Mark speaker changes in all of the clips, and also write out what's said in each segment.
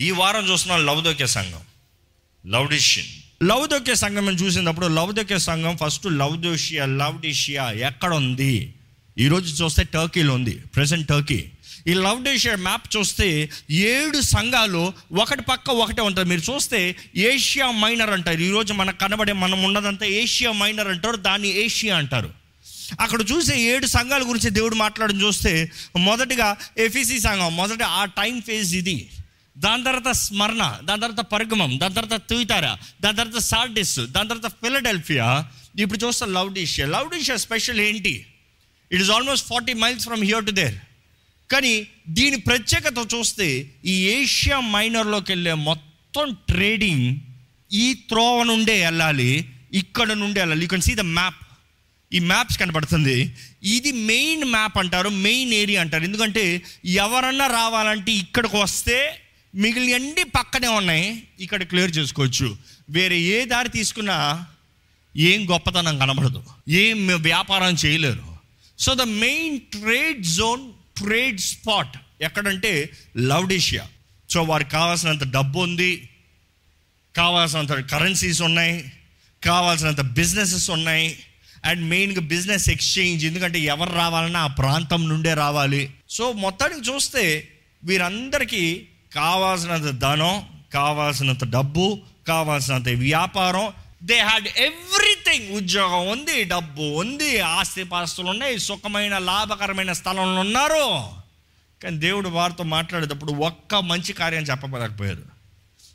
Speaker 1: ఈ వారం చూస్తున్నాం లవదోక్య సంఘం. లౌడిషియన్ లవదోక్య సంఘం చూసినప్పుడు లవదోక్య సంఘం ఫస్ట్ లవదోషియా లౌడిషియా ఎక్కడ ఉంది ఈరోజు చూస్తే టర్కీలో ఉంది ప్రజెంట్ టర్కీ. ఈ లవ్డేషియా మ్యాప్ చూస్తే ఏడు సంఘాలు ఒకటి పక్క ఒకటే ఉంటుంది మీరు చూస్తే ఏషియా మైనర్ అంటారు. ఈరోజు మనకు కనబడే మనం ఉన్నదంతా ఏషియా మైనర్ అంటారు దాన్ని ఏషియా అంటారు. అక్కడ చూసే ఏడు సంఘాల గురించి దేవుడు మాట్లాడడం చూస్తే మొదటిగా ఎఫీసీ సంఘం మొదట ఆ టైం ఫేజ్ ఇది. దాని తర్వాత స్మరణ దాని తర్వాత పర్గమం దాని తర్వాత తుయితారా దాని తర్వాత సార్డిస్ దాని తర్వాత ఫిలడెల్ఫియా. ఇప్పుడు చూస్తే లౌడీషియా. లౌడీషియా స్పెషల్ ఏంటి? It is almost forty miles from here to there కానీ దీని ప్రత్యేకత చూస్తే ఈ ఏషియా మైనర్లోకి వెళ్ళే మొత్తం ట్రేడింగ్ ఈ త్రోవ నుండే వెళ్ళాలి ఇక్కడ నుండే వెళ్ళాలి. You can see the map ఈ మ్యాప్స్ కనబడుతుంది. ఇది మెయిన్ మ్యాప్ అంటారు మెయిన్ ఏరియా అంటారు. ఎందుకంటే ఎవరన్నా రావాలంటే ఇక్కడికి వస్తే మిగిలిన అన్ని పక్కనే ఉన్నాయి. ఇక్కడ క్లియర్ చేసుకోవచ్చు. వేరే ఏ దారి తీసుకున్నా ఏం గొప్పతనం కనబడదు. ఏం వ్యాపారం చేయలేరు. So the main trade zone trade spot ఎక్కడంటే లౌడేషియా. సో వారికి కావాల్సినంత డబ్బు ఉంది. కావాల్సినంత కరెన్సీస్ ఉన్నాయి. కావాల్సినంత బిజినెసెస్ ఉన్నాయి. అండ్ మెయిన్గా బిజినెస్ ఎక్స్చేంజ్ ఎందుకంటే ఎవరు రావాలన్నా ఆ ప్రాంతం నుండే రావాలి. సో మొత్తానికి చూస్తే వీరందరికీ కావాల్సినంత ధనం కావాల్సినంత డబ్బు కావాల్సినంత వ్యాపారం దే హ్యాడ్ ఎవ్రీథింగ్ ఉద్యోగం ఉంది డబ్బు ఉంది ఆస్తిపాస్తులు ఉన్నాయి సుఖమైన లాభకరమైన స్థలంలో ఉన్నారు. కానీ దేవుడు వారితో మాట్లాడేటప్పుడు ఒక్క మంచి కార్యం చెప్పలేకపోయారు.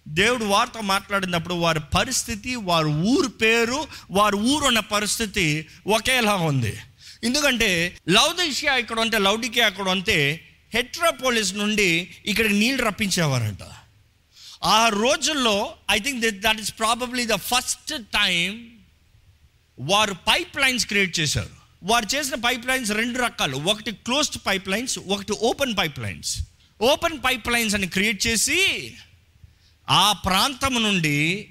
Speaker 1: దేవుడు వారితో మాట్లాడినప్పుడు వారి పరిస్థితి వారి ఊరు పేరు వారి ఊరు ఉన్న పరిస్థితి ఒకేలా ఉంది. ఎందుకంటే లౌదిషియా ఇక్కడ ఉంటే లౌడికియా అక్కడ ఉంటే హెట్రోపోలిస్ నుండి ఇక్కడ నీళ్ళు రప్పించేవారంట. ఆ రోజుల్లో I think that is probably the first time వారు పైప్ లైన్స్ క్రియేట్ చేశారు. వారు చేసిన పైప్ లైన్స్ రెండు రకాలు. ఒకటి క్లోజ్డ్ పైప్ లైన్స్ ఒకటి open pipe lines open pipe lines అని క్రియేట్ చేసి ఆ ప్రాంతం నుండి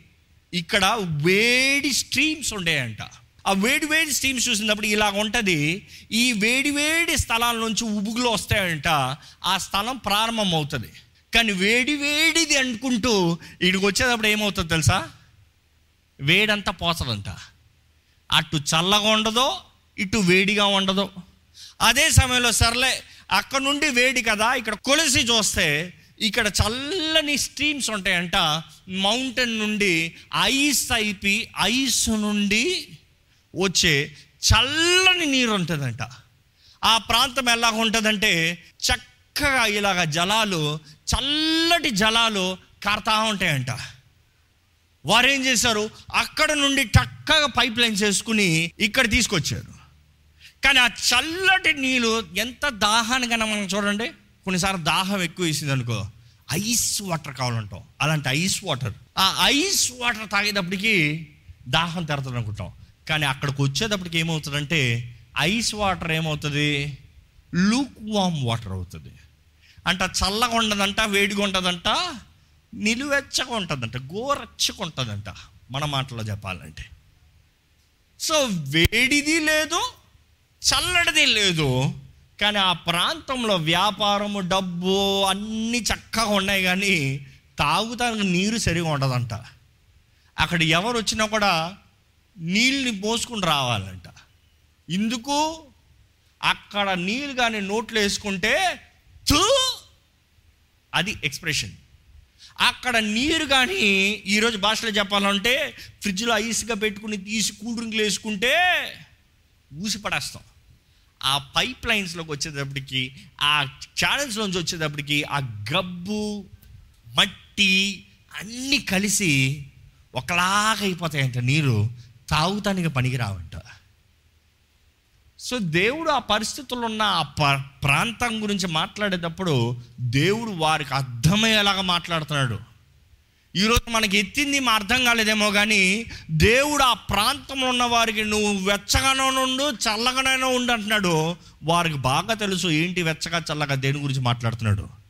Speaker 1: ఇక్కడ వేడి స్ట్రీమ్స్ ఉండేయంట. ఆ వేడి వేడి స్ట్రీమ్స్ చూసినప్పుడు ఇలా ఉంటుంది ఈ వేడి వేడి స్థలాల నుంచి ఉబుగులు వస్తాయంట ఆ స్థలం ప్రారంభం అవుతుంది కానీ వేడి వేడిది అనుకుంటూ ఇడికి వచ్చేటప్పుడు ఏమవుతుంది తెలుసా? వేడంతా పోసదంట అటు చల్లగా ఉండదో ఇటు వేడిగా ఉండదు. అదే సమయంలో సర్లే అక్కడ నుండి వేడి కదా ఇక్కడ కొలిసి చూస్తే ఇక్కడ చల్లని స్ట్రీమ్స్ ఉంటాయంట. మౌంటైన్ నుండి ఐస్ అయిపి ఐస్ నుండి వచ్చే చల్లని నీరు ఉంటుందంట. ఆ ప్రాంతం ఎలాగ ఉంటుందంటే చక్కగా ఇలాగ జలాలు చల్లటి జలాలు కారుతా ఉంటాయంట. వారు ఏం చేశారు? అక్కడ నుండి చక్కగా పైప్ లైన్ చేసుకుని ఇక్కడ తీసుకొచ్చారు. కానీ ఆ చల్లటి నీళ్ళు ఎంత దాహానికైనా మనం చూడండి. కొన్నిసార్లు దాహం ఎక్కువ వేసింది అనుకో ఐస్ వాటర్ కావాలంటాం. అలాంటి ఐస్ వాటర్. ఆ ఐస్ వాటర్ తాగేటప్పటికి దాహం తెరతాం అనుకుంటాం కానీ అక్కడికి వచ్చేటప్పటికి ఏమవుతుందంటే ఐస్ వాటర్ ఏమవుతుంది? లూక్ వామ్ వాటర్ అవుతుంది. అంట చల్లగా ఉండదంట వేడిగా ఉంటుందంట నిలువెచ్చగా ఉంటుందంట గోరచ్చగా ఉంటుందంట మన మాటలో చెప్పాలంటే. సో వేడిది లేదు చల్లటిది లేదు కానీ ఆ ప్రాంతంలో వ్యాపారము డబ్బు అన్నీ చక్కగా ఉన్నాయి కానీ తాగుతానికి నీరు సరిగా ఉండదంట. అక్కడ ఎవరు వచ్చినా కూడా నీళ్ళని పోసుకుని రావాలంట. ఇందుకు అక్కడ నీళ్ళు కానీ నోట్లో వేసుకుంటే తూ అది ఎక్స్ప్రెషన్. అక్కడ నీరు కానీ ఈరోజు భాషలో చెప్పాలంటే ఫ్రిడ్జ్లో ఐస్గా పెట్టుకుని తీసి కూల్ డ్రింక్లు వేసుకుంటే ఊసి పడేస్తాం. ఆ పైప్ లైన్స్లోకి వచ్చేటప్పటికి ఆ ఛానల్స్లోంచి వచ్చేటప్పటికి ఆ గబ్బు మట్టి అన్నీ కలిసి ఒకలాగా అయిపోతాయంట నీరు. తాగుతానికి పనికిరావంట. సో దేవుడు ఆ పరిస్థితుల్లో ఉన్న ఆ ప- ప్రాంతం గురించి మాట్లాడేటప్పుడు దేవుడు వారికి అర్థమయ్యేలాగా మాట్లాడుతున్నాడు. ఈరోజు మనకి ఎత్తింది మా అర్థం కాలేదేమో కానీ దేవుడు ఆ ప్రాంతంలో ఉన్న వారికి నువ్వు వెచ్చగానో నుండు చల్లగానైనా ఉండు అంటున్నాడు. వారికి బాగా తెలుసు ఏంటి వెచ్చగా చల్లగా దేని గురించి మాట్లాడుతున్నాడు.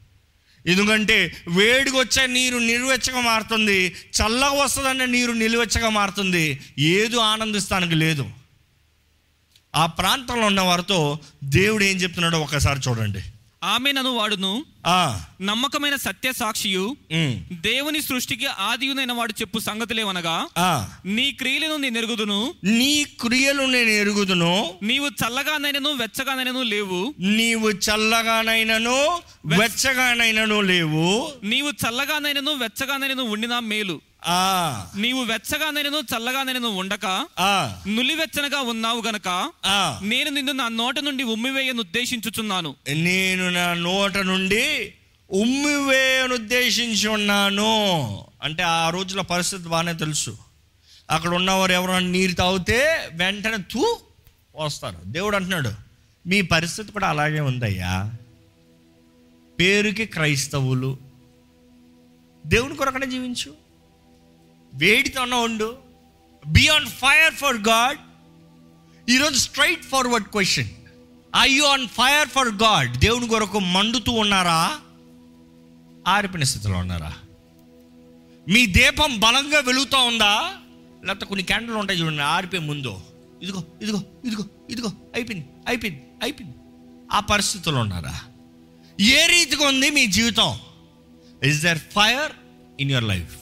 Speaker 1: ఎందుకంటే వేడికి వచ్చే నీరు నిలువెచ్చగా మారుతుంది చల్లగా వస్తుందంటే నీరు నిలువెచ్చగా మారుతుంది ఏదో ఆనందిస్తానికి లేదు. ఆ ప్రాంతంలో ఉన్న వారితో దేవుడు ఏం చెప్తున్నాడో ఒకసారి చూడండి.
Speaker 2: ఆమె నన్ను వాడును.
Speaker 1: ఆ,
Speaker 2: నమ్మకమైన సత్య సాక్షియు. దేవుని సృష్టికి ఆదియునైన వాడు చెప్పు సంగతులేవనగా
Speaker 1: ఆ.
Speaker 2: నీ క్రియలను నేను ఎరుగుదును.
Speaker 1: నీ క్రియలు నేను ఎరుగుదును.
Speaker 2: నీవు చల్లగానైనను వెచ్చగానైనను లేవు.
Speaker 1: నీవు చల్లగానైనను వెచ్చగానైనను లేవు.
Speaker 2: నీవు చల్లగానైనను వెచ్చగానైనను ఉండినా మేలు. నీవు వెచ్చగానైనను చల్లగానైనను ఉండక.
Speaker 1: ఆ.
Speaker 2: నులివెచ్చనగా ఉన్నావు గనక
Speaker 1: ఆ.
Speaker 2: నేను నిన్ను నా నోట నుండి ఉమ్మివేయను ఉద్దేశించుచున్నాను.
Speaker 1: నేను నా నోట నుండి ఉమ్మివేయను ఉద్దేశించి ఉన్నాను. అంటే ఆ రోజుల పరిస్థితి బాగానే తెలుసు. అక్కడ ఉన్నవారు ఎవరైనా నీరు తాగితే వెంటనే తూ వస్తారు. దేవుడు అంటున్నాడు మీ పరిస్థితి కూడా అలాగే ఉందయ్యా. పేరుకి క్రైస్తవులు. దేవుని కొరకనే జీవించు. వేడితోనే ఉండు. Be on fire for God ఈరోజు straight forward question I you on fire for God దేవుని కొరకు మండుతూ ఉన్నారా? ఆరిపిన స్థితిలో ఉన్నారా? మీ దీపం బలంగా వెలుగుతూ ఉందా? లేకపోతే కొన్ని క్యాండిల్ ఉంటాయి చూడండి ఆరిపోయే ముందు. ఇదిగో ఇదిగో ఇదిగో ఇదిగో అయిపోయింది అయిపోయింది అయిపోయింది. ఆ పరిస్థితుల్లో ఉన్నారా? ఏ రీతిగా ఉంది మీ జీవితం? Is there fire in your life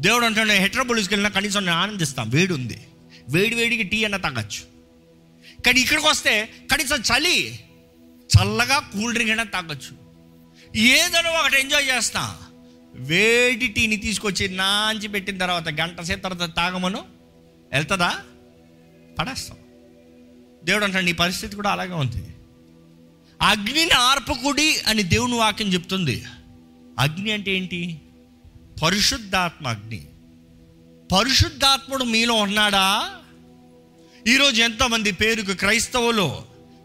Speaker 1: దేవుడు అంటాడు హెట్రోబోలిస్కి వెళ్ళినా కనీసం నేను ఆనందిస్తాను. వేడి ఉంది వేడి వేడికి టీ అన్న తాగొచ్చు. కానీ ఇక్కడికి వస్తే కనీసం చలి చల్లగా కూల్ డ్రింక్ అయినా తాగొచ్చు. ఏదైనా ఒకటి ఎంజాయ్ చేస్తా. వేడి టీని తీసుకొచ్చి నాంచి పెట్టిన తర్వాత గంట సేపు తర్వాత తాగమను. వెళ్తుందా? పడేస్తాం. దేవుడు అంటాడు నీ పరిస్థితి కూడా అలాగే ఉంది. అగ్నిని ఆర్పకుడి అని దేవుని వాక్యం చెప్తుంది. అగ్ని అంటే ఏంటి? పరిశుద్ధాత్మ అగ్ని పరిశుద్ధాత్ముడు మీలో ఉన్నాడా? ఈరోజు ఎంతమంది పేరుకు క్రైస్తవులు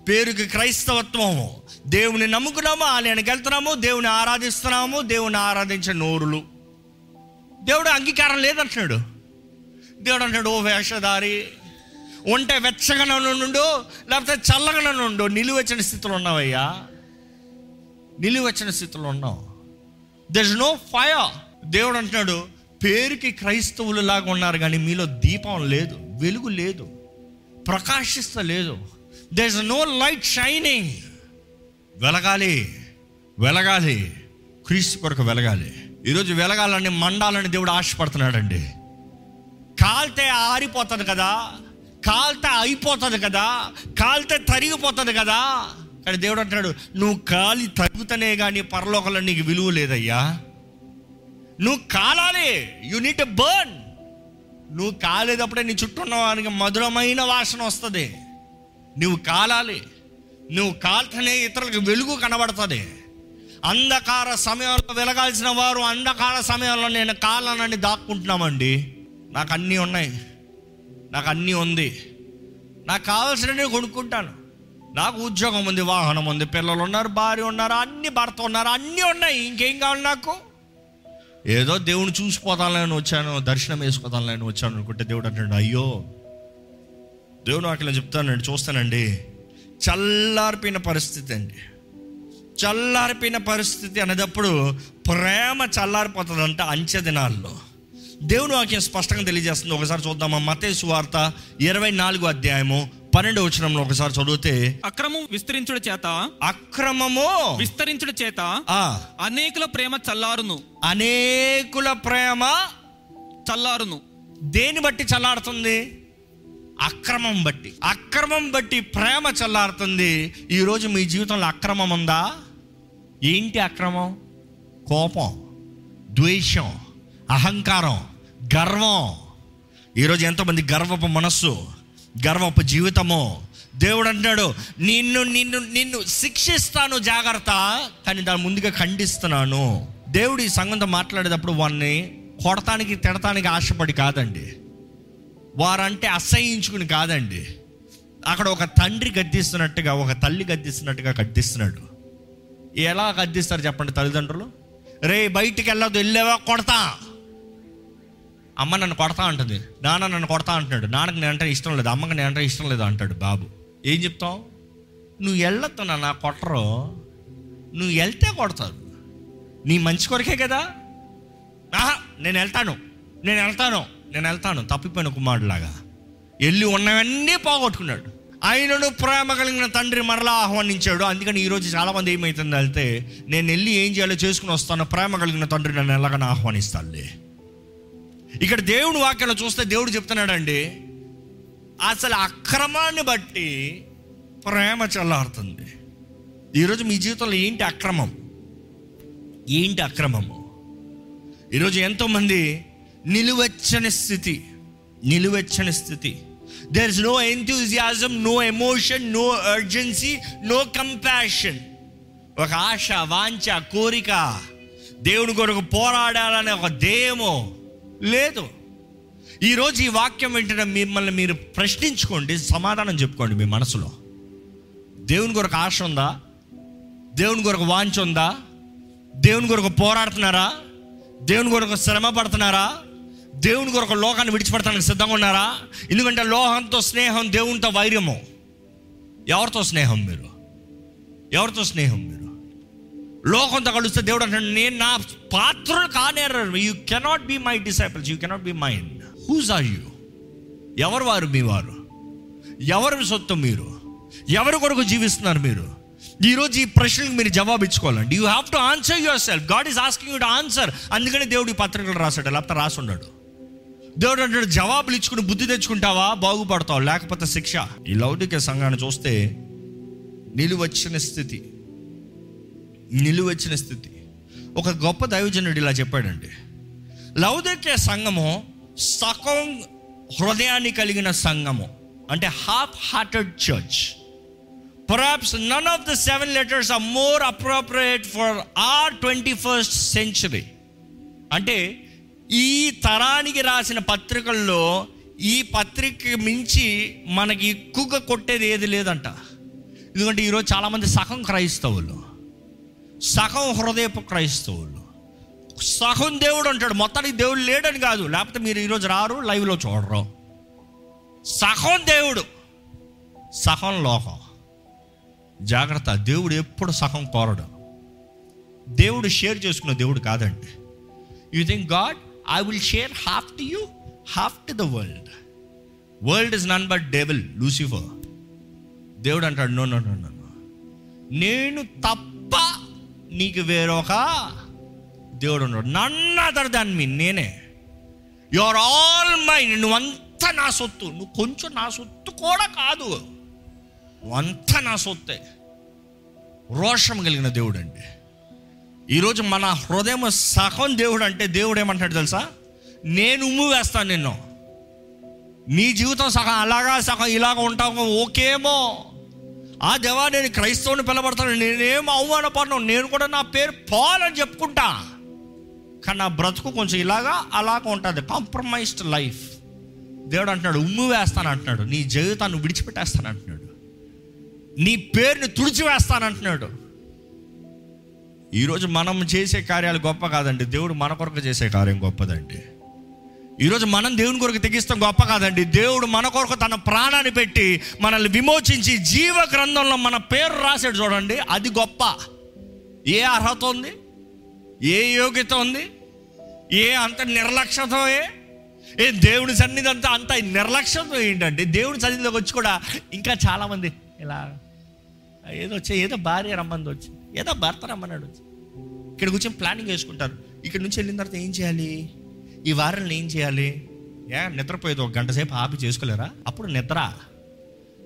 Speaker 1: పేరుకి క్రైస్తవత్వము దేవుని నమ్ముకున్నాము ఆలయానికి వెళ్తున్నాము దేవుని ఆరాధిస్తున్నాము దేవుని ఆరాధించే నోరులు. దేవుడు అంగీకారం లేదంటున్నాడు. దేవుడు అంటున్నాడు ఓ వేషధారి ఉంటే వెచ్చగా నుండు లేకపోతే చల్లగా నుండు నిలువెచ్చని స్థితిలో ఉన్నావయ్యా. నిలువెచ్చని స్థితిలో ఉన్నావు. దర్ ఇస్ నో ఫైర్ దేవుడు అంటున్నాడు పేరుకి క్రైస్తవులు లాగా ఉన్నారు కానీ మీలో దీపం లేదు వెలుగు లేదు ప్రకాశిస్తలేదు there is no light shining వెలగాలి వెలగాలి క్రీస్తు కొరకు వెలగాలి. ఈరోజు వెలగాలని మండాలని దేవుడు ఆశపడుతున్నాడండి. కాల్తే ఆరిపోతుంది కదా కాల్తే అయిపోతుంది కదా కాల్తే తరిగిపోతుంది కదా. కానీ దేవుడు అంటున్నాడు నువ్వు కాలి తరుగుతనే కానీ పరలోకంలో నీకు విలువ లేదయ్యా. నువ్వు కాలాలి. యు నీట్ బర్న్ నువ్వు కాలేదప్పుడే నీ చుట్టూ ఉన్న వారికి మధురమైన వాసన వస్తుంది. నువ్వు కాలాలి. నువ్వు కాల్తనే ఇతరులకు వెలుగు కనబడుతుంది. అంధకార సమయంలో వెలగాల్సిన వారు అంధకార సమయంలో నేను కాలానని దాక్కుంటున్నామండి. నాకు అన్నీ ఉన్నాయి. నాకు అన్నీ ఉంది. నాకు కావాల్సినవి కొనుక్కుంటాను. నాకు ఉద్యోగం ఉంది వాహనం ఉంది పిల్లలు ఉన్నారు భార్య ఉన్నారు అన్ని భర్త ఉన్నారు అన్నీ ఉన్నాయి. ఇంకేం కావాలి నాకు? ఏదో దేవుని చూసిపోతానని వచ్చాను దర్శనం వేసుకోదాలని వచ్చాను అనుకుంటే దేవుడు అంటాడు అయ్యో దేవుడు నాకు చెప్తానండి చూస్తానండి. చల్లారిపోయిన పరిస్థితి అండి. చల్లారిపోయిన పరిస్థితి అనేటప్పుడు ప్రేమ చల్లారిపోతుందంట అంచె దినాల్లో. దేవుడు వాక్యం స్పష్టంగా తెలియజేస్తుంది. ఒకసారి చూద్దామా మతేసు వార్త ఇరవై నాలుగు అధ్యాయము పన్నెండు వచనంలో ఒకసారి చదివితే
Speaker 2: అక్రమం విస్తరించుట చేత
Speaker 1: అక్రమము
Speaker 2: విస్తరించుట చేత
Speaker 1: ఆ.
Speaker 2: అనేకుల ప్రేమ చల్లారును.
Speaker 1: అనేకుల ప్రేమ
Speaker 2: చల్లారును.
Speaker 1: దేని బట్టి చల్లారుతుంది? అక్రమం బట్టి. అక్రమం బట్టి ప్రేమ చల్లారుతుంది. ఈరోజు మీ జీవితంలో అక్రమం ఉందా? ఏంటి అక్రమం? కోపం ద్వేషం అహంకారం గర్వం. ఈరోజు ఎంతోమంది గర్వపు మనస్సు గర్వపు జీవితము. దేవుడు అంటున్నాడు నిన్ను నిన్ను నిన్ను శిక్షిస్తాను జాగ్రత్త కానీ దాని ముందుగా ఖండిస్తున్నాను. దేవుడు ఈ సంఘంతో మాట్లాడేటప్పుడు వాడిని కొడతానికి తిడతానికి ఆశపడి కాదండి. వారంటే అసహించుకుని కాదండి. అక్కడ ఒక తండ్రి గద్దిస్తున్నట్టుగా ఒక తల్లి గద్దిస్తున్నట్టుగా గద్దిస్తున్నాడు. ఎలా గద్దిస్తారు చెప్పండి తల్లిదండ్రులు? రే బయటికి వెళ్ళదు వెళ్ళేవా? కొడతా. అమ్మ నన్ను కొడతా అంటుంది. నాన్న నన్ను కొడతా అంటున్నాడు. నాన్నకి నేను ఇష్టం లేదు. అమ్మకి నేనంటే ఇష్టం లేదు అంటాడు బాబు. ఏం చెప్తావు? నువ్వు వెళ్ళొద్దు నా కొట్టరు. నువ్వు వెళ్తే కొడతారు. నీ మంచి కొరకే కదా? ఆహా నేను వెళ్తాను. నేను వెళ్తాను. నేను వెళ్తాను. తప్పిపోయిన కుమారుడులాగా. వెళ్ళి ఉన్నవన్నీ పోగొట్టుకున్నాడు. ఆయనను ప్రేమ కలిగిన తండ్రి మరలా ఆహ్వానించాడు. అందుకని ఈరోజు చాలామంది ఏమవుతుంది వెళ్తే నేను వెళ్ళి ఏం చేయాలో చేసుకుని వస్తాను. ప్రేమ కలిగిన తండ్రి నన్ను ఎలాగని ఆహ్వానిస్తానులే. ఇక్కడ దేవుడు వాక్యాలు చూస్తే దేవుడు చెప్తున్నాడండి అసలు అక్రమాన్ని బట్టి ప్రేమ చల్లారుతుంది. ఈరోజు మీ జీవితంలో ఏంటి అక్రమం? ఏంటి అక్రమము ఈరోజు ఎంతోమంది నిలువెచ్చని స్థితి నిలువెచ్చని స్థితి. There is no enthusiasm no emotion no urgency no compassion ఒక ఆశ వాంఛ కోరిక దేవుని కొరకు పోరాడాలనే ఒక దేమో లేదు. ఈరోజు ఈ వాక్యం వెంటనే మిమ్మల్ని మీరు ప్రశ్నించుకోండి సమాధానం చెప్పుకోండి మీ మనసులో. దేవుని కొరకు ఆశ ఉందా? దేవుని కొరకు వాంఛ ఉందా? దేవుని కొరకు పోరాడుతున్నారా? దేవుని కొరకు శ్రమ పడుతున్నారా? దేవుని కొరకు లోకాన్ని విడిచిపెడతానికి సిద్ధంగా ఉన్నారా? ఎందుకంటే లోహంతో స్నేహం దేవునితో వైర్యము. ఎవరితో స్నేహం మీరు? ఎవరితో స్నేహం మీరు? లోకంతో కలుస్తే దేవుడు అంటాడు నేను నా పాత్రలు కానేరారు. You cannot be my disciples you cannot be mine whose are you ఎవరు వారు మీ వారు? ఎవరి సొత్తు మీరు? ఎవరి కొరకు జీవిస్తున్నారు మీరు? ఈరోజు ఈ ప్రశ్నలకు మీరు జవాబు ఇచ్చుకోవాలండి. You have to answer yourself God is asking you to answer అందుకని దేవుడు ఈ పత్రికలు రాశాడు. లేకపోతే రాసున్నాడు దేవుడు అంటాడు జవాబులు ఇచ్చుకుని బుద్ధి తెచ్చుకుంటావా? బాగుపడతావు. లేకపోతే శిక్ష. ఈ లౌకిక సంఘాన్ని చూస్తే నిలువచ్చిన స్థితి. నిలువచ్చిన స్థితి. ఒక గొప్ప దైవజనుడు ఇలా చెప్పాడండి. లౌదక్య సంఘము సగం హృదయాన్ని కలిగిన సంఘము అంటే half hearted church perhaps none of the seven letters are more appropriate for our twenty first century అంటే ఈ తరానికి రాసిన పత్రికల్లో ఈ పత్రిక మించి మనకి ఎక్కువగా కొట్టేది ఏది లేదంట. ఎందుకంటే ఈరోజు చాలామంది సగం క్రైస్తవులు. సగం హృదయపు క్రైస్తవులు. సగం దేవుడు అంటాడు మొత్తానికి దేవుడు లేడని కాదు లేకపోతే మీరు ఈరోజు రారు లైవ్లో చూడరు. సగం దేవుడు సగం లోకం. జాగ్రత్త దేవుడు ఎప్పుడు సగం కోరడు. దేవుడు షేర్ చేసుకున్న దేవుడు కాదండి. You think God I will share half to you half to the world world is none but devil Lucifer దేవుడు అంటాడు నో నో నో నో నేను తప్ప నీకు వేరొక దేవుడు ఉన్నాడు. నన్ను అదర్ దాన్ మీ నేనే. యు ఆర్ ఆల్ మైండ్ నువ్వంతా నా సొత్తు. నువ్వు కొంచెం నా సొత్తు కూడా కాదు. నువ్వంతా నా సొత్తే. రోషం కలిగిన దేవుడు అండి ఈరోజు మన హృదయం సగం దేవుడు అంటే దేవుడు ఏమంటాడు తెలుసా? నేను ఉమ్ము వేస్తాను నిన్ను. నీ జీవితం సగం అలాగా సగం ఇలాగ ఉంటావు ఓకేమో ఆ దేవా నేను క్రైస్తవుని పిలబడతాను నేనేం అవమానపడను. నేను కూడా నా పేరు పాల్ అని చెప్పుకుంటా. కానీ నా బ్రతుకు కొంచెం ఇలాగా అలాగ ఉంటుంది. కాంప్రమైజ్డ్ లైఫ్ దేవుడు అంటున్నాడు ఉమ్ము వేస్తాను అంటున్నాడు నీ జీవితాన్ని విడిచిపెట్టేస్తాను అంటున్నాడు నీ పేరుని తుడిచివేస్తాను అంటున్నాడు ఈరోజు మనం చేసే కార్యాలు గొప్ప కాదండి. దేవుడు మన కొరకు చేసే కార్యం గొప్పదండి. ఈరోజు మనం దేవుని కొరకు తెగిస్తాం గొప్ప కాదండి. దేవుడు మన కొరకు తన ప్రాణాన్ని పెట్టి మనల్ని విమోచించి జీవ గ్రంథంలో మన పేరు రాశాడు చూడండి. అది గొప్ప. ఏ అర్హత ఉంది? ఏ యోగ్యత ఉంది? ఏ అంత నిర్లక్ష్యత ఏ? ఏ దేవుని సన్నిధి అంతా అంత నిర్లక్ష్యం ఏంటంటే దేవుని సన్నిధిలోకి వచ్చి కూడా ఇంకా చాలామంది ఇలా ఏదో వచ్చి ఏదో భార్య రమ్మంది వచ్చి ఏదో భర్త రమ్మన్నాడు వచ్చి. ఇక్కడ కూర్చొని ప్లానింగ్ వేసుకుంటారు ఇక్కడ నుంచి వెళ్ళిన తర్వాత ఏం చేయాలి? ఈ వారంలో ఏం చేయాలి? ఏ నిద్రపోయేది ఒక గంట సేపు ఆపి చేసుకోలేరా? అప్పుడు నిద్ర.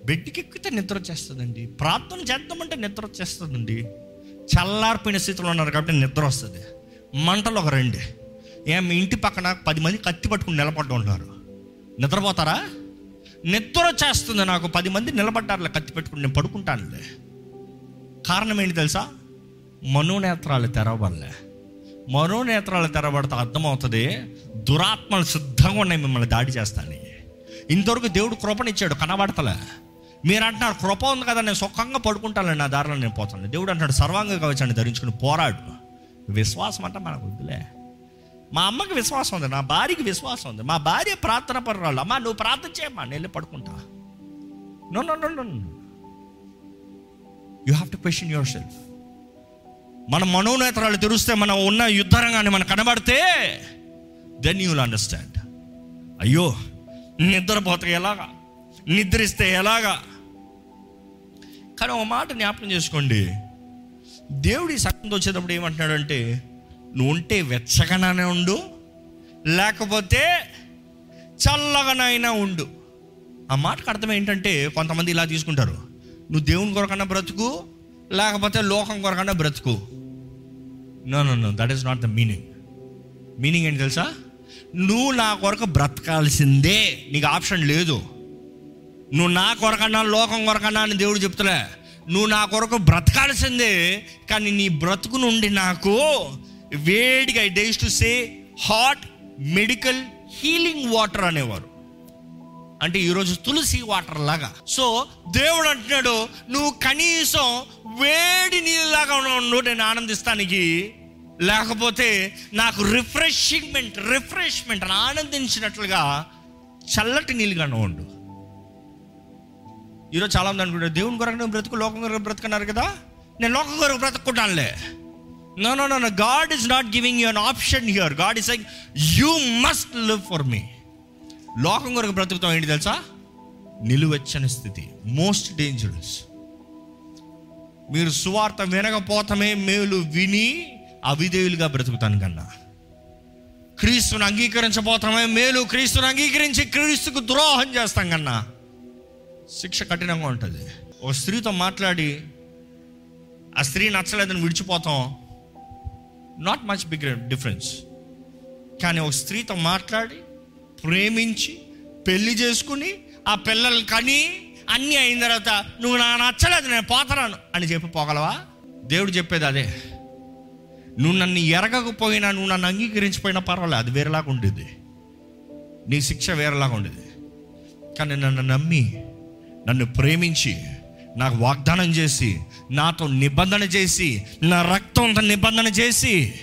Speaker 1: బెడ్కి ఎక్కితే నిద్ర వచ్చేస్తుందండి. ప్రార్థన చేద్దామంటే నిద్ర వచ్చేస్తుందండి. చల్లారిపోయిన స్థితిలో ఉన్నారు కాబట్టి నిద్ర వస్తుంది. మంటలు ఒక రెండు. ఏ మీ ఇంటి పక్కన పది మంది కత్తి పట్టుకుని నిలబడ్డ ఉన్నారు నిద్రపోతారా? నిద్ర వచ్చేస్తుంది నాకు. పది మంది నిలబడ్డారులే కత్తి పెట్టుకుని నేను పడుకుంటానులే. కారణం ఏంటి తెలుసా? మనోనేత్రాలు తెరవబడలే. మనోనేత్రాలు తెరబడితే అర్థమవుతుంది దురాత్మలు సిద్ధంగా ఉన్నాయి మిమ్మల్ని దాడి చేస్తాను ఇంతవరకు దేవుడు కృపనిచ్చాడు కనబడతలే. మీరు అంటున్నారు కృప ఉంది కదా నేను సుఖంగా పడుకుంటాను నా దారిలో నేను పోతాను. దేవుడు అంటాడు సర్వాంగ కవచాన్ని ధరించుకుని పోరాడు. విశ్వాసం అంటే మనకు వద్దులే. మా అమ్మకి విశ్వాసం ఉంది నా భార్యకి విశ్వాసం ఉంది. మా భార్య ప్రార్థన పర్రాలు. అమ్మా నువ్వు ప్రార్థన చేయమ్మా నేను వెళ్ళి పడుకుంటా. No no no no you have to question yourself మన మనోనేత్రాలు తెరిస్తే మనం ఉన్న యుద్ధరంగాన్ని మనం కనబడితే దెన్ యూల్ అండర్స్టాండ్ అయ్యో నిద్రపోతే ఎలాగా? నిద్రిస్తే ఎలాగా? కానీ ఒక మాట జ్ఞాపకం చేసుకోండి. దేవుడి సంగతి వచ్చేటప్పుడు ఏమంటున్నాడంటే నువ్వు ఉంటే వెచ్చగానే ఉండు లేకపోతే చల్లగానైనా ఉండు. ఆ మాటకు అర్థం ఏంటంటే కొంతమంది ఇలా తీసుకుంటారు. నువ్వు దేవుని కొరకన్నా బ్రతుకు లేకపోతే లోకం కొరకన్నా బ్రతుకు. No no no that is not the meaning meaning ఏంటి తెలుసా? నువ్వు నా కొరకు బ్రతకాల్సిందే. నీకు ఆప్షన్ లేదు. నువ్వు నా కొరకన్నా లోకం కొరకన్నా అని దేవుడు చెప్తలే. నువ్వు నా కొరకు బ్రతకాల్సిందే కానీ నీ బ్రతుకు నుండి నాకు వేడిగా days to say hot medical healing water అనేవారు. అంటే ఈరోజు తులసి వాటర్ లాగా. సో దేవుడు అంటున్నాడు నువ్వు కనీసం వేడి నీళ్ళలాగా ఉన్నావు నేను ఆనందిస్తానికి. లేకపోతే నాకు రిఫ్రెషింగ్మెంట్ రిఫ్రెష్మెంట్ ఆనందించినట్లుగా చల్లటి నీళ్ళుగానే ఉండు. ఈరోజు చాలామంది అనుకుంటారు దేవుని కొరకు నువ్వు బ్రతుకు లోకం కొరకు బ్రతుకున్నారు కదా? నేను లోకం కొరకు బ్రతుకుంటానులే no no no God is not giving you an option here God is like you must live for me లోకం కొరకు బ్రతుకుతాం ఏంటి తెలుసా? నిలువెచ్చని స్థితి. మోస్ట్ డేంజరస్ మీరు సువార్త వినకపోతమే మేలు విని అవిధేయులుగా బ్రతుకుతాను కన్నా. క్రీస్తుని అంగీకరించబోతామే మేలు క్రీస్తుని అంగీకరించి క్రీస్తుకు ద్రోహం చేస్తాం కన్నా. శిక్ష కఠినంగా ఉంటుంది. ఒక స్త్రీతో మాట్లాడి ఆ స్త్రీ నచ్చలేదని విడిచిపోతాం. నాట్ మచ్ బిగ్ డిఫరెన్స్ కానీ ఒక స్త్రీతో మాట్లాడి ప్రేమించి పెళ్ళి చేసుకుని ఆ పిల్లలు కని అన్నీ అయిన తర్వాత నువ్వు నా నచ్చలేదు నేను పోతున్నాను అని చెప్పి పోగలవా? దేవుడు చెప్పేది అదే. నువ్వు నన్ను ఎరగకపోయినా నువ్వు నన్ను అంగీకరించిపోయినా పర్వాలేదు అది వేరేలాగా ఉండేది నీ శిక్ష వేరేలాగా ఉండేది కానీ నన్ను నమ్మి నన్ను ప్రేమించి నాకు వాగ్దానం చేసి నాతో నిబంధన చేసి నా రక్తంతో నిబంధన చేసి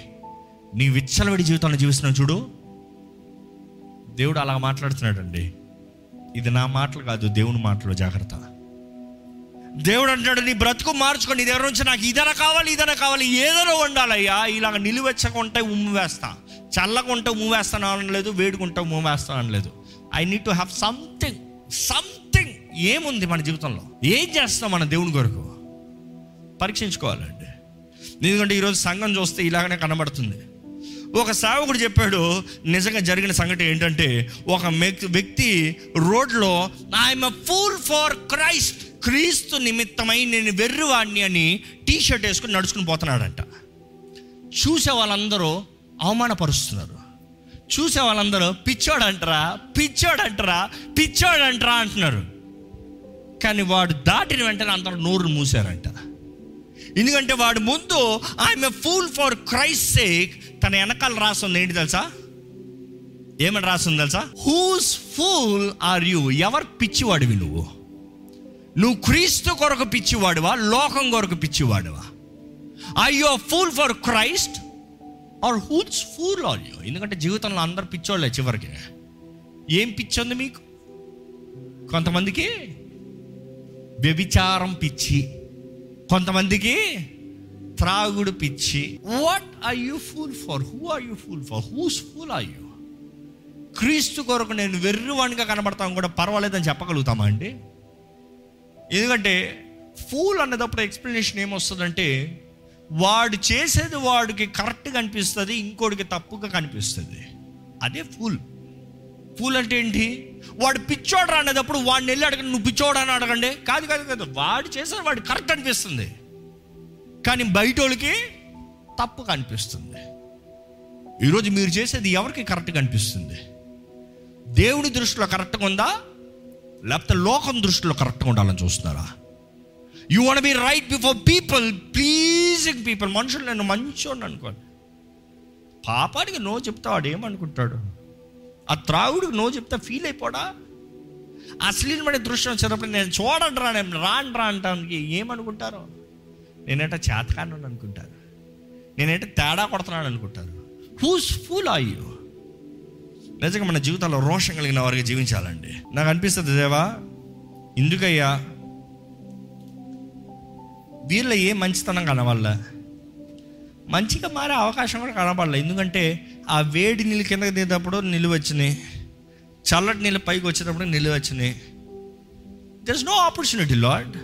Speaker 1: నీ విచ్చలవిడి జీవితాన్ని జీవిస్తున్నావు చూడు. దేవుడు అలా మాట్లాడుతున్నాడండి. ఇది నా మాటలు కాదు దేవుని మాటలు జాగ్రత్త. దేవుడు అంటాడు నీ బ్రతుకు మార్చుకో నీ దగ్గర నుంచి? నాకు ఇదైనా కావాలి ఇదైనా కావాలి. ఏదైనా వండాలయ్యా. ఇలాగ నిలువెచ్చకుంటే ఉమ్ము వేస్తా. చల్లకుంటే ఉమ్ము వేస్తాను అనలేదు వేడుకుంటే ఉమ్ము వేస్తాను అనలేదు. I need to have something something ఏముంది మన జీవితంలో? ఏం చేస్తాం మన దేవుని కొరకు? పరీక్షించుకోవాలండి. ఎందుకంటే ఈరోజు సంఘం చూస్తే ఇలాగనే కనబడుతుంది. ఒక సేవకుడు చెప్పాడు నిజంగా జరిగిన సంఘటన ఏంటంటే ఒక వ్యక్తి రోడ్లో ఐఎమ్ ఫూల్ ఫార్ క్రైస్ట్ క్రీస్తు నిమిత్తమై నేను వెర్రివాడిని అని టీ షర్ట్ వేసుకుని నడుచుకుని పోతున్నాడంట. చూసే వాళ్ళందరూ అవమానపరుస్తున్నారు. చూసే వాళ్ళందరూ పిచ్చోడంటరా అంటారా పిచ్చోడంటరా అంటారా అంటారా అంటున్నారు. కానీ వాడు దాటిన వెంటనే అందరూ నోరు మూసారంట ఎందుకంటే వాడు ముందు I'm a fool for Christ sake తన వెనకాల రాస్తుంది ఏంటి తెలుసా? ఏమని రాస్తుంది తెలుసా? హూస్ ఫూల్ ఆర్ యూ ఎవరు పిచ్చివాడివి నువ్వు? నువ్వు క్రీస్తు కొరకు పిచ్చివాడివా? లోకం కొరకు పిచ్చివాడివా? I you fool for Christ or whose fool are you ఎందుకంటే జీవితంలో అందరు పిచ్చోళ్ళే చివరికి. ఏం పిచ్చి ఉంది మీకు? కొంతమందికి వ్యభిచారం పిచ్చి. కొంతమందికి త్రాగుడు పిచ్చి. What are you fool for who are you fool for whose fool are you క్రీస్తు కొరకు నేను వెర్రివాణిగా కనబడతాం కూడా పర్వాలేదని చెప్పగలుగుతామా అండి? ఎందుకంటే ఫూల్ అన్నదప్పుడు ఎక్స్ప్లెనేషన్ ఏమొస్తుందంటే వాడు చేసేది వాడికి కరెక్ట్గా అనిపిస్తుంది ఇంకోటికి తప్పుగా కనిపిస్తుంది. అదే ఫూల్ ఫూల్ అంటే ఏంటి? వాడు పిచ్చోడు అనేటప్పుడు వాడిని వెళ్ళి అడగండి నువ్వు పిచ్చోడు అని అడగండి. కాదు కాదు కాదు. వాడు చేసేది వాడు కరెక్ట్ అనిపిస్తుంది. కానీ బయట వాళ్ళకి తప్పు కనిపిస్తుంది. ఈరోజు మీరు చేసేది ఎవరికి కరెక్ట్గా అనిపిస్తుంది దేవుడి దృష్టిలో కరెక్ట్గా ఉందా? లేకపోతే లోకం దృష్టిలో కరెక్ట్గా ఉండాలని చూస్తున్నారా? You want be right before people pleasing people మనుషులు నేను మంచోడు అనుకోండి పాపానికి నో చెప్తావాడు ఏమనుకుంటాడు? ఆ త్రాగుడికి నో చెప్తే ఫీల్ అయిపోడా? అశ్లీలమైన దృశ్యం వచ్చినప్పుడు నేను చూడండి రా నేను రా అంటానికి ఏమనుకుంటారు? నేనేట చేతకాను అనుకుంటారు. నేనేట తేడా కొడుతున్నాను అనుకుంటారు. హూస్ ఫుల్ అయ్యో నిజంగా మన జీవితంలో రోషం కలిగిన వారికి జీవించాలండి. నాకు అనిపిస్తుంది దేవా ఎందుకయ్యా? వీళ్ళ ఏ మంచితనం కనబడలే? మంచిగా మారే అవకాశం కూడా కనబడలే. ఎందుకంటే ఆ వేడి నీళ్ళు కిందకి దిగేటప్పుడు నిలువచ్చినాయి చల్లటి నీళ్ళు పైకి వచ్చేటప్పుడు నిలువచ్చినాయి there is no opportunity Lord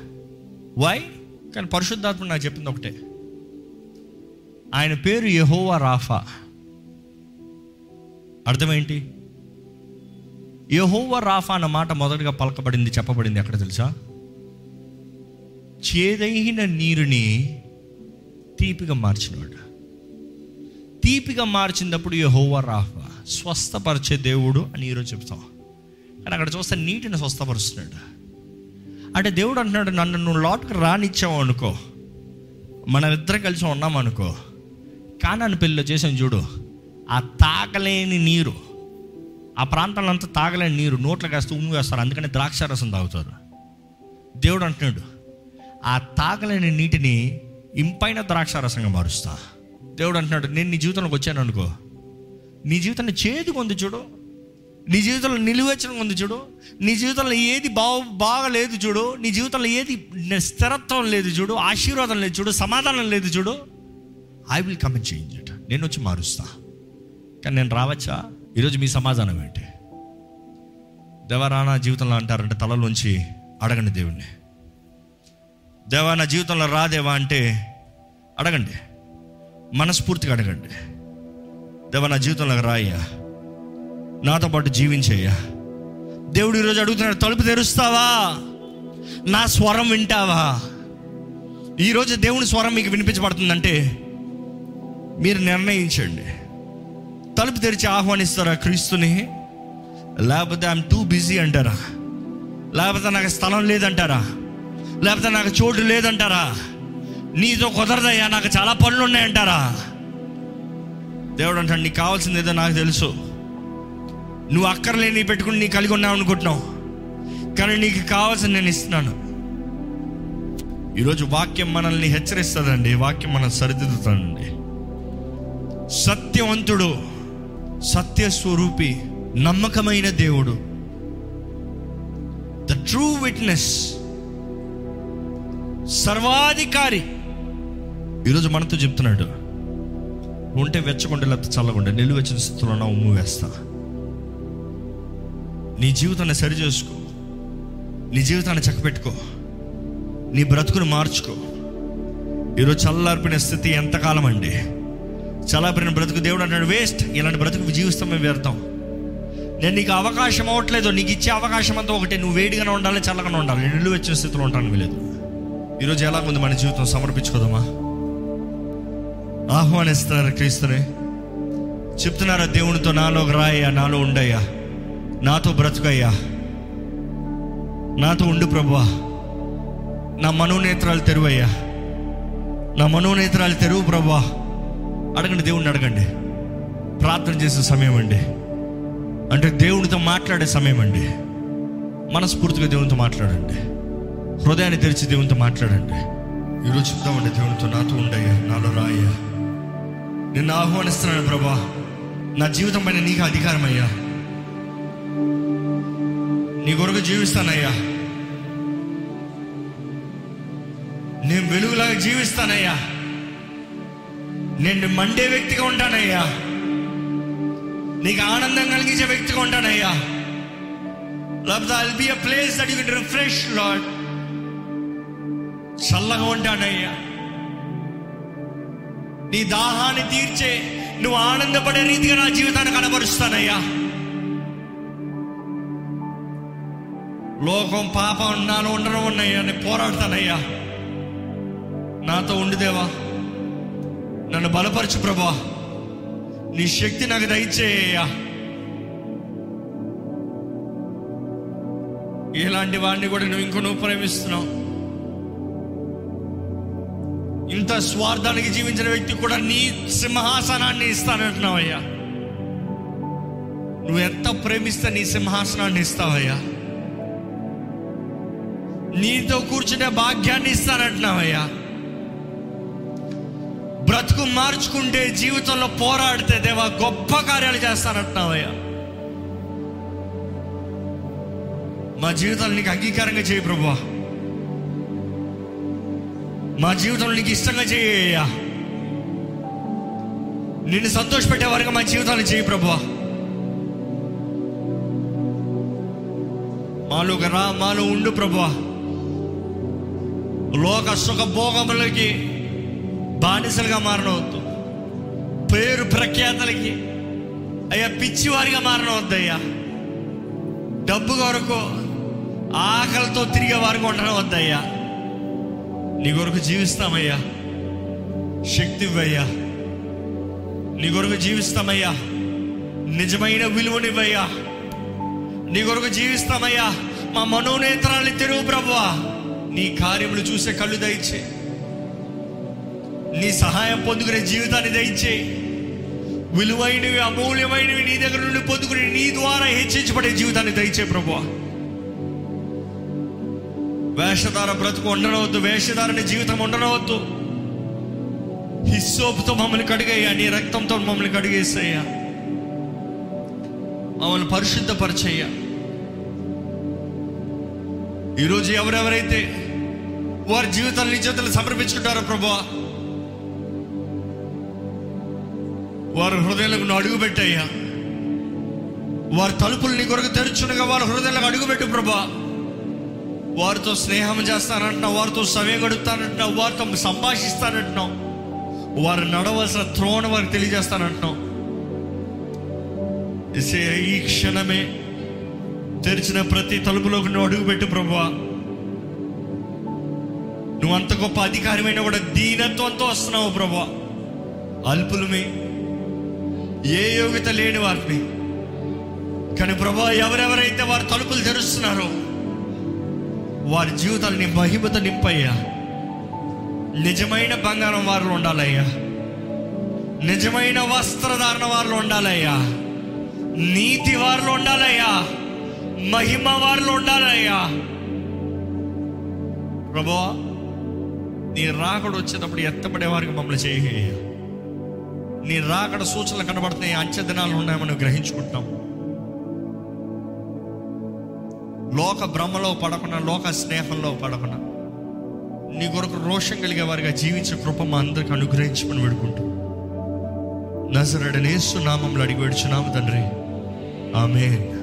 Speaker 1: why కానీ పరిశుద్ధాత్మ నాకు చెప్పింది ఒకటే. ఆయన పేరు యహోవా రాఫా. అర్థమేంటి? యహోవా రాఫా అన్న మాట మొదటగా పలకబడింది చెప్పబడింది ఎక్కడ తెలుసా? చేదైన నీరుని తీపిగా మార్చినవాడు. తీపిగా మార్చినప్పుడు యహోవా రాఫా స్వస్థపరిచే దేవుడు అని ఈరోజు చెప్తాం. కానీ అక్కడ చూస్తే నీటిని స్వస్థపరుస్తున్నాడు. అంటే దేవుడు అంటున్నాడు నన్ను నువ్వు లోటుకు రానిచ్చావు అనుకో. మనం ఇద్దరం కలిసి ఉన్నాం అనుకో. కానాని పెళ్ళిలో చేసాం చూడు ఆ తాగలేని నీరు. ఆ ప్రాంతంలో అంతా తాగలేని నీరు నోట్లో కాస్త ఉమ్ము వేస్తారు అందుకని ద్రాక్ష రసం తాగుతారు. దేవుడు అంటున్నాడు ఆ తాగలేని నీటిని ఇంపైన ద్రాక్ష రసంగా మారుస్తా. దేవుడు అంటున్నాడు నేను నీ జీవితంలోకి వచ్చాను అనుకో. నీ జీవితాన్ని చేదు ఉంది చూడు నీ జీవితంలో నిలువెచ్చడం ఉంది చూడు. నీ జీవితంలో ఏది బాగు బాగలేదు చూడు. నీ జీవితంలో ఏది స్థిరత్వం లేదు చూడు. ఆశీర్వాదం లేదు చూడు. సమాధానం లేదు చూడు. I will come and change it నేను వచ్చి మారుస్తా. కానీ నేను రావచ్చా? ఈరోజు మీ సమాధానం ఏంటి? దేవరా నా జీవితంలో అంటారంటే తలలోంచి అడగండి దేవుణ్ణి. దేవా నా జీవితంలో రాదేవా అంటే అడగండి. మనస్ఫూర్తిగా అడగండి. దేవా నా జీవితంలో రాయ్యా నాతో పాటు జీవించయ్యా. దేవుడు ఈరోజు అడుగుతున్నాడు తలుపు తెరుస్తావా? నా స్వరం వింటావా? ఈరోజు దేవుని స్వరం మీకు వినిపించబడుతుందంటే మీరు నిర్ణయించండి. తలుపు తెరిచి ఆహ్వానిస్తారా క్రీస్తుని? లేకపోతే ఐఎమ్ టూ బిజీ అంటారా? లేకపోతే నాకు స్థలం లేదంటారా? లేకపోతే నాకు చోటు లేదంటారా? నీతో కుదరదయ్యా నాకు చాలా పనులు ఉన్నాయంటారా దేవుడు అంటాడు నీకు కావాల్సింది ఏదో నాకు తెలుసు. నువ్వు అక్కర్లేని పెట్టుకుని నీ కలిగి ఉన్నావు అనుకుంటున్నావు. కానీ నీకు కావాల్సిన నేను ఇస్తున్నాను. ఈరోజు వాక్యం మనల్ని హెచ్చరిస్తుందండి వాక్యం మనం సరిదిద్దుతానండి సత్యవంతుడు సత్యస్వరూపి నమ్మకమైన దేవుడు. ద ట్రూ విట్నెస్ సర్వాధికారి. ఈరోజు మనతో చెప్తున్నాడు ఉంటే వెచ్చకుండా లేకపోతే చల్లకుండా నిలువెచ్చిన స్థితిలో నా ఉమ్ము వేస్తా. నీ జీవితాన్ని సరిచేసుకో నీ జీవితాన్ని చక్కబెట్టుకో నీ బ్రతుకును మార్చుకో. ఈరోజు చల్లార్పిన స్థితి ఎంతకాలం అండి? చల్లార్పిన బ్రతుకు దేవుడు అంటాడు వేస్ట్. ఇలాంటి బ్రతుకు జీవిస్తాం మేము వ్యర్థం. నేను నీకు అవకాశం అవ్వట్లేదు నీకు ఇచ్చే అవకాశం అంతా ఒకటే. నువ్వు వేడిగానే ఉండాలి చల్లగానే ఉండాలి. నిండు వచ్చే వచ్చిన స్థితిలో ఉంటాను లేదు ఈరోజు ఎలాగుంది మన జీవితం? సమర్పించుకోదామా ఆహ్వానిస్తున్నారు క్రీస్తుని. చెప్తున్నారా దేవునితో నాలో రాయ నాలో ఉండయ్యా. నాతో బ్రతుకయ్యా. నాతో ఉండు ప్రభువా. నా మనోనేత్రాలు తెరువయ్యా. నా మనోనేత్రాలు తెరువు ప్రభువా. అడగండి దేవుణ్ణి అడగండి. ప్రార్థన చేసే సమయం అండి. అంటే దేవునితో మాట్లాడే సమయం అండి. మనస్ఫూర్తిగా దేవునితో మాట్లాడండి. హృదయాన్ని తెరిచి దేవునితో మాట్లాడండి. ఈరోజు చెప్తామండి దేవునితో నాతో ఉండయ్యా నాలో రాయ్యా. నిన్ను ఆహ్వానిస్తున్నాను ప్రభా నా జీవితం పైన నీకు అధికారమయ్యా. నీ కొరకు జీవిస్తానయ్యా. నేను వెలుగులాగా జీవిస్తానయ్యా. నేను మండే వ్యక్తిగా ఉంటానయ్యా. నీకు ఆనందం కలిగించే వ్యక్తిగా ఉంటానయ్యా. లేకపోతే I'll be a place that you refresh Lord చల్లగా ఉంటానయ్యా. నీ దాహాన్ని తీర్చే నువ్వు ఆనందపడే రీతిగా నా జీవితాన్ని కనబరుస్తానయ్యా. లోకం పాపం నాలో ఉండడం ఉన్నాయ్యా నేను పోరాడతానయ్యా. నాతో ఉండిదేవా నన్ను బలపరచు ప్రభా. నీ శక్తి నాకు దయచేయ్యా. ఇలాంటి వాడిని కూడా నువ్వు ఇంకో నువ్వు ప్రేమిస్తున్నావు ఇంత స్వార్థానికి జీవించిన వ్యక్తి కూడా నీ సింహాసనాన్ని ఇస్తానంటున్నావయ్యా. నువ్వు ఎంత ప్రేమిస్తే నీ సింహాసనాన్ని ఇస్తావయ్యా. నీతో కూర్చునే భాగ్యాన్ని ఇస్తానంటున్నావయ్యా. బ్రతుకు మార్చుకుంటే జీవితంలో పోరాడితే దేవా గొప్ప కార్యాలు చేస్తానంటున్నావయ్యా. మా జీవితాలు నీకు అంగీకారంగా చేయి ప్రభా మా జీవితంలో నీకు ఇష్టంగా చేయ్యా నిన్ను సంతోషపెట్టే వరకు మా జీవితాన్ని చేయి ప్రభా మాలో రా మాలో ఉండు ప్రభా లోక సుఖ భోగములకి బానిసలుగా మారనవద్దు. పేరు ప్రఖ్యాతలకి అయ్యా పిచ్చివారిగా మారనవద్దయ్యా. డబ్బు కొరకు ఆకలితో తిరిగే వారికి ఉండడం వద్దయ్యా నీ కొరకు జీవిస్తామయ్యా. శక్తి ఇవ్వయ్యా. నీ కొరకు జీవిస్తామయ్యా. నిజమైన విలువనివ్వయ్యా. నీ కొరకు జీవిస్తామయ్యా. మా మనోనేత్రాన్ని తెరువు ప్రభువా. నీ కార్యములు చూసే కళ్ళు దయచే. నీ సహాయం పొందుకునే జీవితాన్ని దయచేయి విలువైనవి అమూల్యమైనవి నీ దగ్గర నుండి పొందుకుని నీ ద్వారా హెచ్చించబడే జీవితాన్ని దయచే ప్రభు వేషధార బ్రతుకు ఉండనవద్దు వేషధారని జీవితం ఉండనవద్దు. హిస్సోపుతో మమ్మల్ని కడిగేయ్యా నీ రక్తంతో మమ్మల్ని కడిగేసయ్యా. మమ్మల్ని పరిశుద్ధపరచయ్యా. ఈరోజు ఎవరెవరైతే వారి జీవితాలు నీ చేతులు సమర్పించుకుంటారో ప్రభా వారి హృదయాలకు నువ్వు అడుగు పెట్టయ్యా వారి తలుపులు నీ కొరకు తెరుచునగా వారి హృదయాలకు అడుగుపెట్టు ప్రభా వారితో స్నేహం చేస్తానంటున్నావు వారితో సమయం గడుపుతానంటున్నావు వారితో సంభాషిస్తానంటున్నావు వారు నడవలసిన త్రోణ వారికి తెలియజేస్తానంటున్నావు. ఈ క్షణమే తెరిచిన ప్రతి తలుపులోకి నువ్వు అడుగుపెట్టు ప్రభా నువ్వు అంత గొప్ప అధికారమైన కూడా దీనత్వంతో వస్తున్నావు ప్రభా అల్పులమే ఏ యోగ్యత లేని వారిని. కానీ ప్రభా ఎవరెవరైతే వారు తలుపులు తెరుస్తున్నారో వారి జీవితాలని మహిమత నింపయ్యా. నిజమైన బంగారం వారిలో ఉండాలయ్యా. నిజమైన వస్త్రధారణ వారిలో ఉండాలయ్యా. నీతి వారిలో ఉండాలయ్యా. మహిమ వారిలో ఉండాలయ్యా. ప్రభా నీ రాకడ వచ్చేటప్పుడు ఎత్తపడే వారికి మమ్మల్ని చేయ నీ రాకడ సూచనలు కనబడుతున్నాయి అంచె దినాలు ఉన్నాయని గ్రహించుకుంటాం. లోక భ్రమలో పడకుండా లోక స్నేహంలో పడకుండా నీ కొరకు రోషం కలిగే వారిగా జీవించే కృప మా అందరికి అనుగ్రహించమని వేడుకుంటూ నజరడనేసు నామంలో అడిగి వేడుచున్నాము తండ్రి. ఆమె